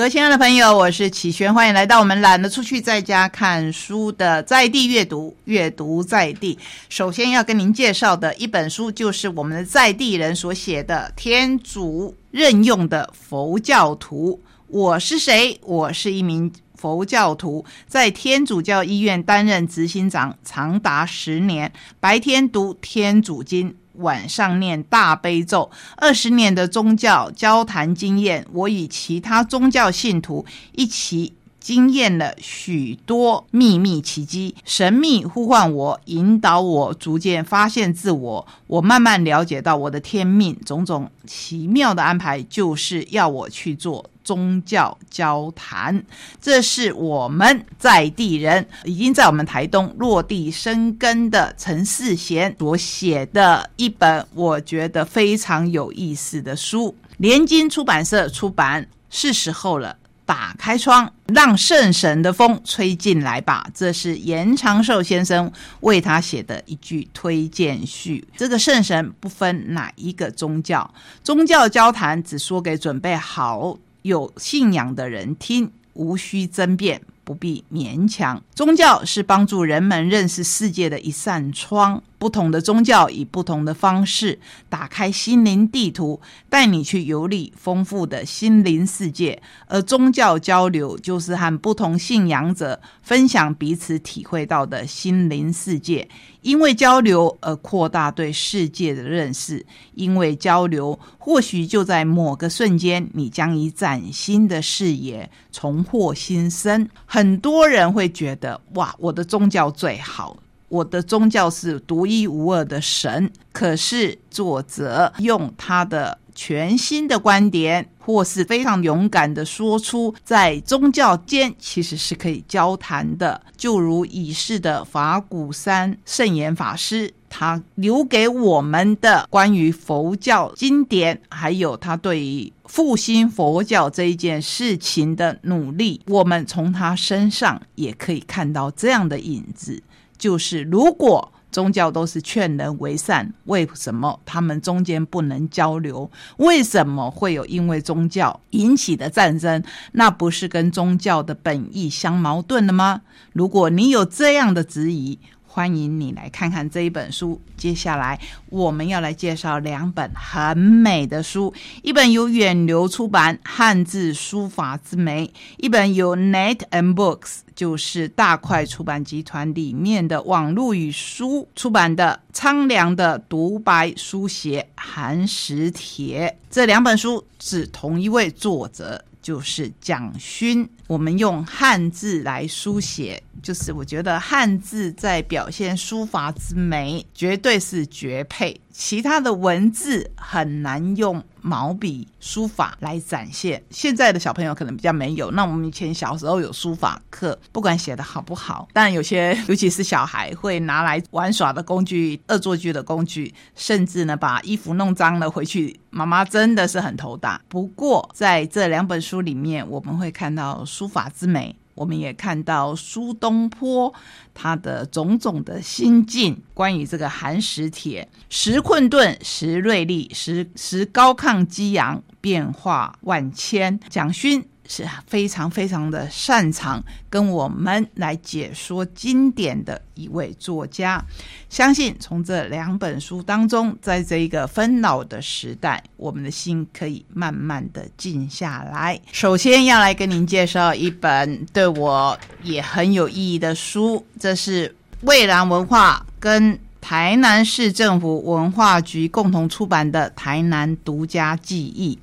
各位亲爱的朋友，我是启轩，欢迎来到我们懒得出去在家看书的在地阅读，阅读在地。首先要跟您介绍的一本书，就是我们的在地人所写的《天主任用的佛教徒》。我是谁？我是一名佛教徒，在天主教医院担任执行长长达十年，白天读天主经。晚上念大悲咒，二十年的宗教交谈经验，我与其他宗教信徒一起惊艳了许多秘密奇迹。神秘呼唤我，引导我逐渐发现自我。我慢慢了解到我的天命，种种奇妙的安排，就是要我去做。宗教交谈，这是我们在地人已经在我们台东落地生根的陈世贤所写的一本，我觉得非常有意思的书。联经出版社出版，是时候了，打开窗，让圣神的风吹进来吧。这是严长寿先生为他写的一句推荐序。这个圣神不分哪一个宗教，宗教交谈只说给准备好。有信仰的人听，无需争辩，不必勉强。宗教是帮助人们认识世界的一扇窗。不同的宗教以不同的方式打开心灵地图，带你去游历丰富的心灵世界。而宗教交流就是和不同信仰者分享彼此体会到的心灵世界，因为交流而扩大对世界的认识。因为交流，或许就在某个瞬间，你将以崭新的视野重获新生。很多人会觉得，哇，我的宗教最好。我的宗教是独一无二的神，可是作者用他的全新的观点，或是非常勇敢的说出，在宗教间其实是可以交谈的。就如已逝的法鼓山圣严法师，他留给我们的关于佛教经典，还有他对于复兴佛教这一件事情的努力，我们从他身上也可以看到这样的影子。就是如果宗教都是劝人为善，为什么他们中间不能交流？为什么会有因为宗教引起的战争？那不是跟宗教的本意相矛盾了吗？如果你有这样的质疑，欢迎你来看看这一本书。接下来我们要来介绍两本很美的书，一本由远流出版《汉字书法之美》，一本由 Net and Books，就是大块出版集团里面的网络与书出版的《苍凉的独白书写寒食帖》。这两本书是同一位作者。就是蒋勋，我们用汉字来书写，就是我觉得汉字在表现书法之美，绝对是绝配。其他的文字很难用毛笔书法来展现，现在的小朋友可能比较没有。那我们以前小时候有书法课，不管写的好不好，但有些 尤其是小孩会拿来玩耍的工具、恶作剧的工具，甚至呢把衣服弄脏了回去，妈妈真的是很头大。不过在这两本书里面，我们会看到书法之美。我们也看到苏东坡他的种种的心境，关于这个寒食帖，时困顿，时锐利，时时高亢激昂，变化万千。蒋勋。是非常非常的擅长跟我们来解说经典的一位作家，相信从这两本书当中，在这一个纷扰的时代，我们的心可以慢慢的静下来。首先要来跟您介绍一本对我也很有意义的书，这是蔚蓝文化跟台南市政府文化局共同出版的《台南独家记忆》。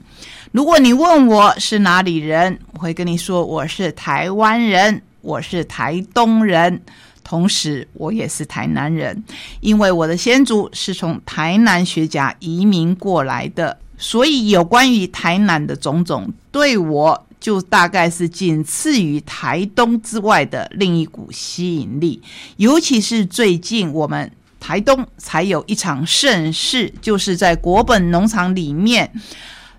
如果你问我是哪里人，我会跟你说我是台湾人，我是台东人，同时我也是台南人，因为我的先祖是从台南学家移民过来的，所以有关于台南的种种，对我就大概是仅次于台东之外的另一股吸引力。尤其是最近我们台东才有一场盛事，就是在国本农场里面。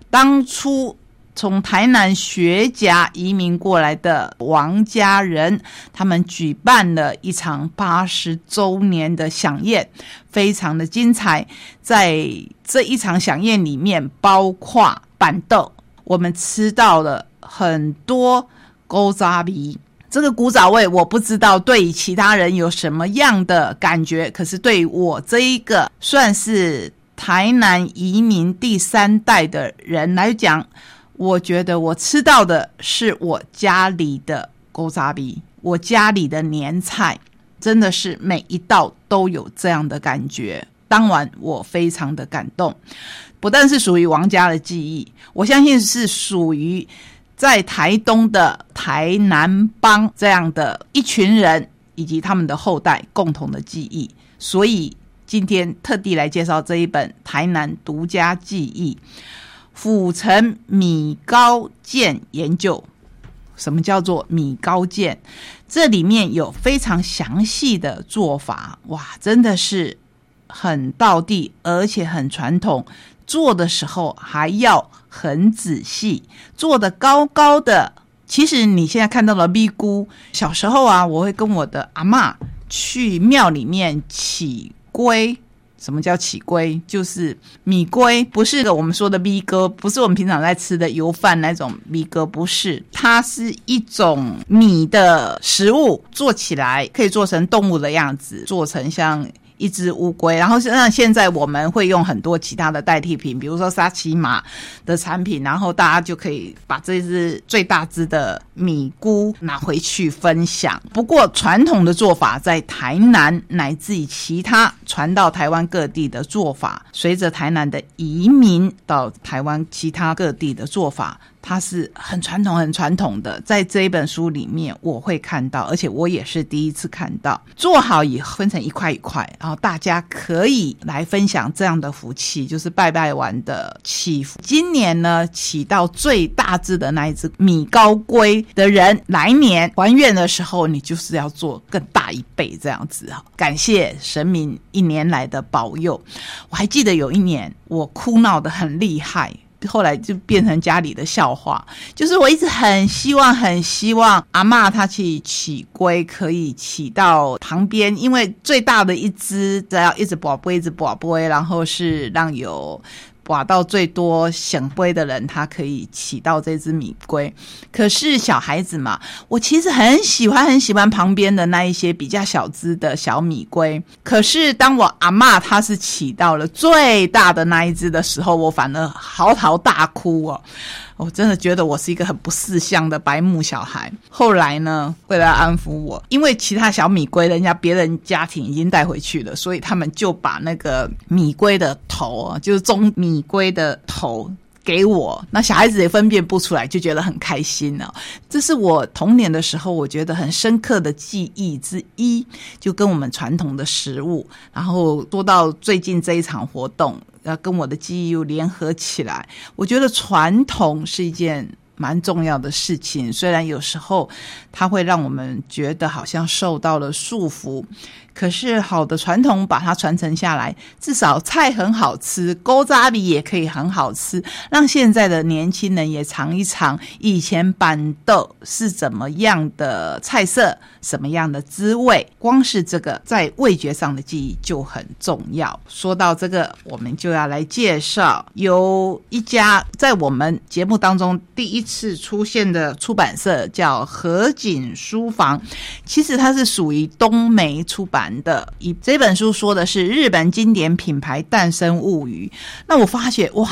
当初从台南学甲移民过来的王家人，他们举办了一场八十周年的飨宴，非常的精彩。在这一场飨宴里面，包括板豆。我们吃到了很多勾扎鼻。这个古早味我不知道对其他人有什么样的感觉，可是对我这一个算是台南移民第三代的人来讲，我觉得我吃到的是我家里的勾扎鼻，我家里的年菜，真的是每一道都有这样的感觉。当晚我非常的感动，不但是属于王家的记忆，我相信是属于。在台东的台南帮这样的一群人以及他们的后代共同的记忆，所以今天特地来介绍这一本台南独家记忆——府城米糕腱研究。什么叫做米糕腱？这里面有非常详细的做法，哇，真的是很道地，而且很传统。做的时候还要很仔细，做的高高的。其实你现在看到了咪咕，小时候啊，我会跟我的阿妈去庙里面起龟。什么叫起龟？就是米龟，不是的我们说的米哥，不是我们平常在吃的油饭那种米哥，不是，它是一种米的食物，做起来可以做成动物的样子，做成像。一只乌龟，然后像现在我们会用很多其他的代替品，比如说沙琪玛的产品，然后大家就可以把这只最大只的米菇拿回去分享。不过传统的做法在台南乃至于其他传到台湾各地的做法，随着台南的移民到台湾其他各地的做法。它是很传统、很传统的，在这一本书里面我会看到，而且我也是第一次看到。做好以后分成一块一块，然后大家可以来分享这样的福气，就是拜拜完的祈福。今年呢，起到最大只的那一只米高龟的人，来年还愿的时候，你就是要做更大一倍这样子啊！感谢神明一年来的保佑。我还记得有一年我哭闹的很厉害。后来就变成家里的笑话，就是我一直很希望、很希望阿妈她去起龟，可以起到旁边，因为最大的一只只要一直宝贝，一直宝贝，然后是让有。挖到最多显龟的人，他可以起到这只米龟。可是小孩子嘛，我其实很喜欢很喜欢旁边的那一些比较小只的小米龟。可是当我阿妈她是起到了最大的那一只的时候，我反而嚎啕大哭哦。我真的觉得我是一个很不识相的白目小孩。后来呢，为了安抚我，因为其他小米龟人家别人家庭已经带回去了，所以他们就把那个米龟的头，就是中米龟的头给我。那小孩子也分辨不出来，就觉得很开心了。这是我童年的时候，我觉得很深刻的记忆之一，就跟我们传统的食物。然后说到最近这一场活动。要跟我的记忆又联合起来，我觉得传统是一件蛮重要的事情。虽然有时候它会让我们觉得好像受到了束缚。可是好的传统把它传承下来，至少菜很好吃，勾扎米也可以很好吃，让现在的年轻人也尝一尝以前板豆是怎么样的菜色，什么样的滋味。光是这个在味觉上的记忆就很重要。说到这个，我们就要来介绍有一家在我们节目当中第一次出现的出版社，叫河景书房。其实它是属于东梅出版。的一这本书说的是日本经典品牌诞生物语。那我发现哇，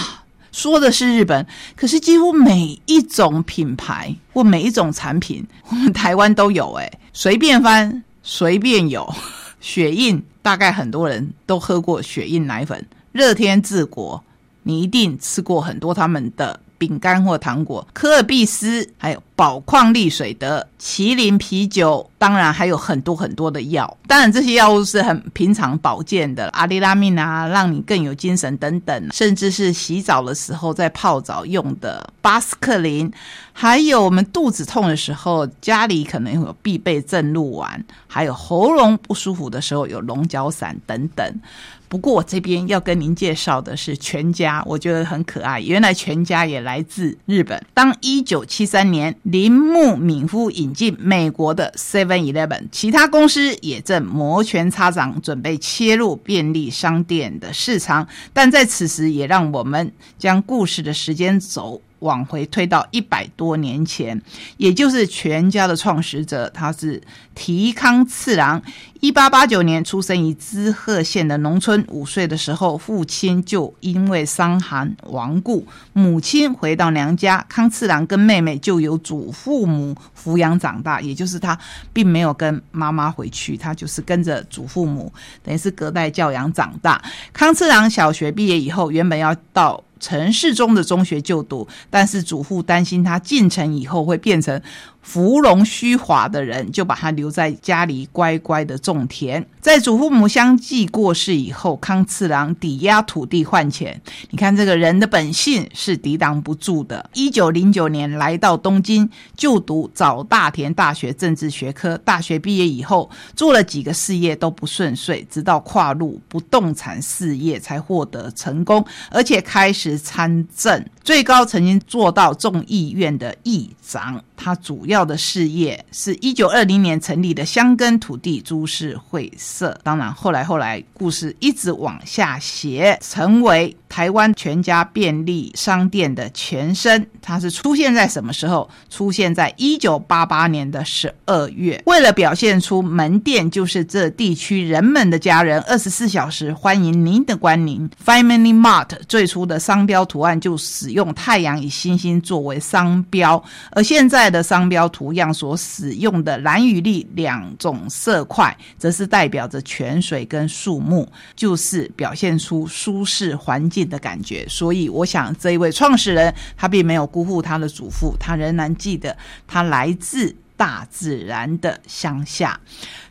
说的是日本，可是几乎每一种品牌或每一种产品，我们台湾都有。哎，随便翻，随便有。雪印大概很多人都喝过雪印奶粉，乐天治国，你一定吃过很多他们的。饼干或糖果，科尔必斯，还有宝矿力水的麒麟啤酒，当然还有很多很多的药。当然这些药物是很平常保健的，阿利拉命啊，让你更有精神等等，甚至是洗澡的时候在泡澡用的巴斯克林，还有我们肚子痛的时候家里可能有必备正露丸，还有喉咙不舒服的时候有龙角散等等。不过我这边要跟您介绍的是全家，我觉得很可爱。原来全家也来自日本。当一九七三年铃木敏夫引进美国的 Seven Eleven，其他公司也正摩拳擦掌，准备切入便利商店的市场。但在此时，也让我们将故事的时间轴往回推到一百多年前，也就是全家的创始者，他是提康次郎。一八八九年出生于滋贺县的农村，五岁的时候，父亲就因为伤寒亡故，母亲回到娘家，康次郎跟妹妹就由祖父母抚养长大，也就是他并没有跟妈妈回去，他就是跟着祖父母，等于是隔代教养长大。康次郎小学毕业以后，原本要到。城市中的中学就读，但是祖父担心他进城以后会变成芙蓉虚华的人，就把他留在家里乖乖的种田。在祖父母相继过世以后，康次郎抵押土地换钱。你看这个人的本性是抵挡不住的。一九零九年来到东京就读早大田大学政治学科，大学毕业以后做了几个事业都不顺遂，直到跨入不动产事业才获得成功，而且开始。参政，最高曾经做到众议院的议长。他主要的事业是一九二零年成立的香根土地株式会社。当然，后来后来故事一直往下写，成为台湾全家便利商店的前身。它是出现在什么时候？出现在一九八八年的十二月。为了表现出门店就是这地区人们的家人，二十四小时欢迎您的光临。Family Mart 最初的商商标图案就使用太阳与星星作为商标，而现在。的商标图样所使用的蓝与绿两种色块，则是代表着泉水跟树木，就是表现出舒适环境的感觉。所以，我想这一位创始人他并没有辜负他的祖父，他仍然记得他来自大自然的乡下。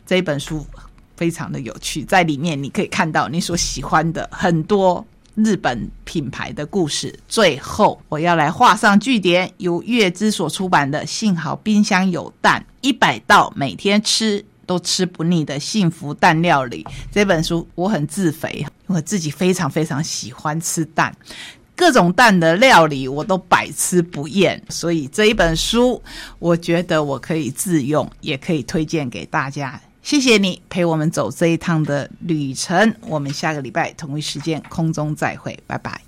这一本书非常的有趣，在里面你可以看到你所喜欢的很多。日本品牌的故事，最后我要来画上句点。由月之所出版的《幸好冰箱有蛋》，一百道每天吃都吃不腻的幸福蛋料理。这本书我很自肥，我自己非常非常喜欢吃蛋，各种蛋的料理我都百吃不厌。所以这一本书，我觉得我可以自用，也可以推荐给大家。谢谢你陪我们走这一趟的旅程，我们下个礼拜同一时间空中再会，拜拜。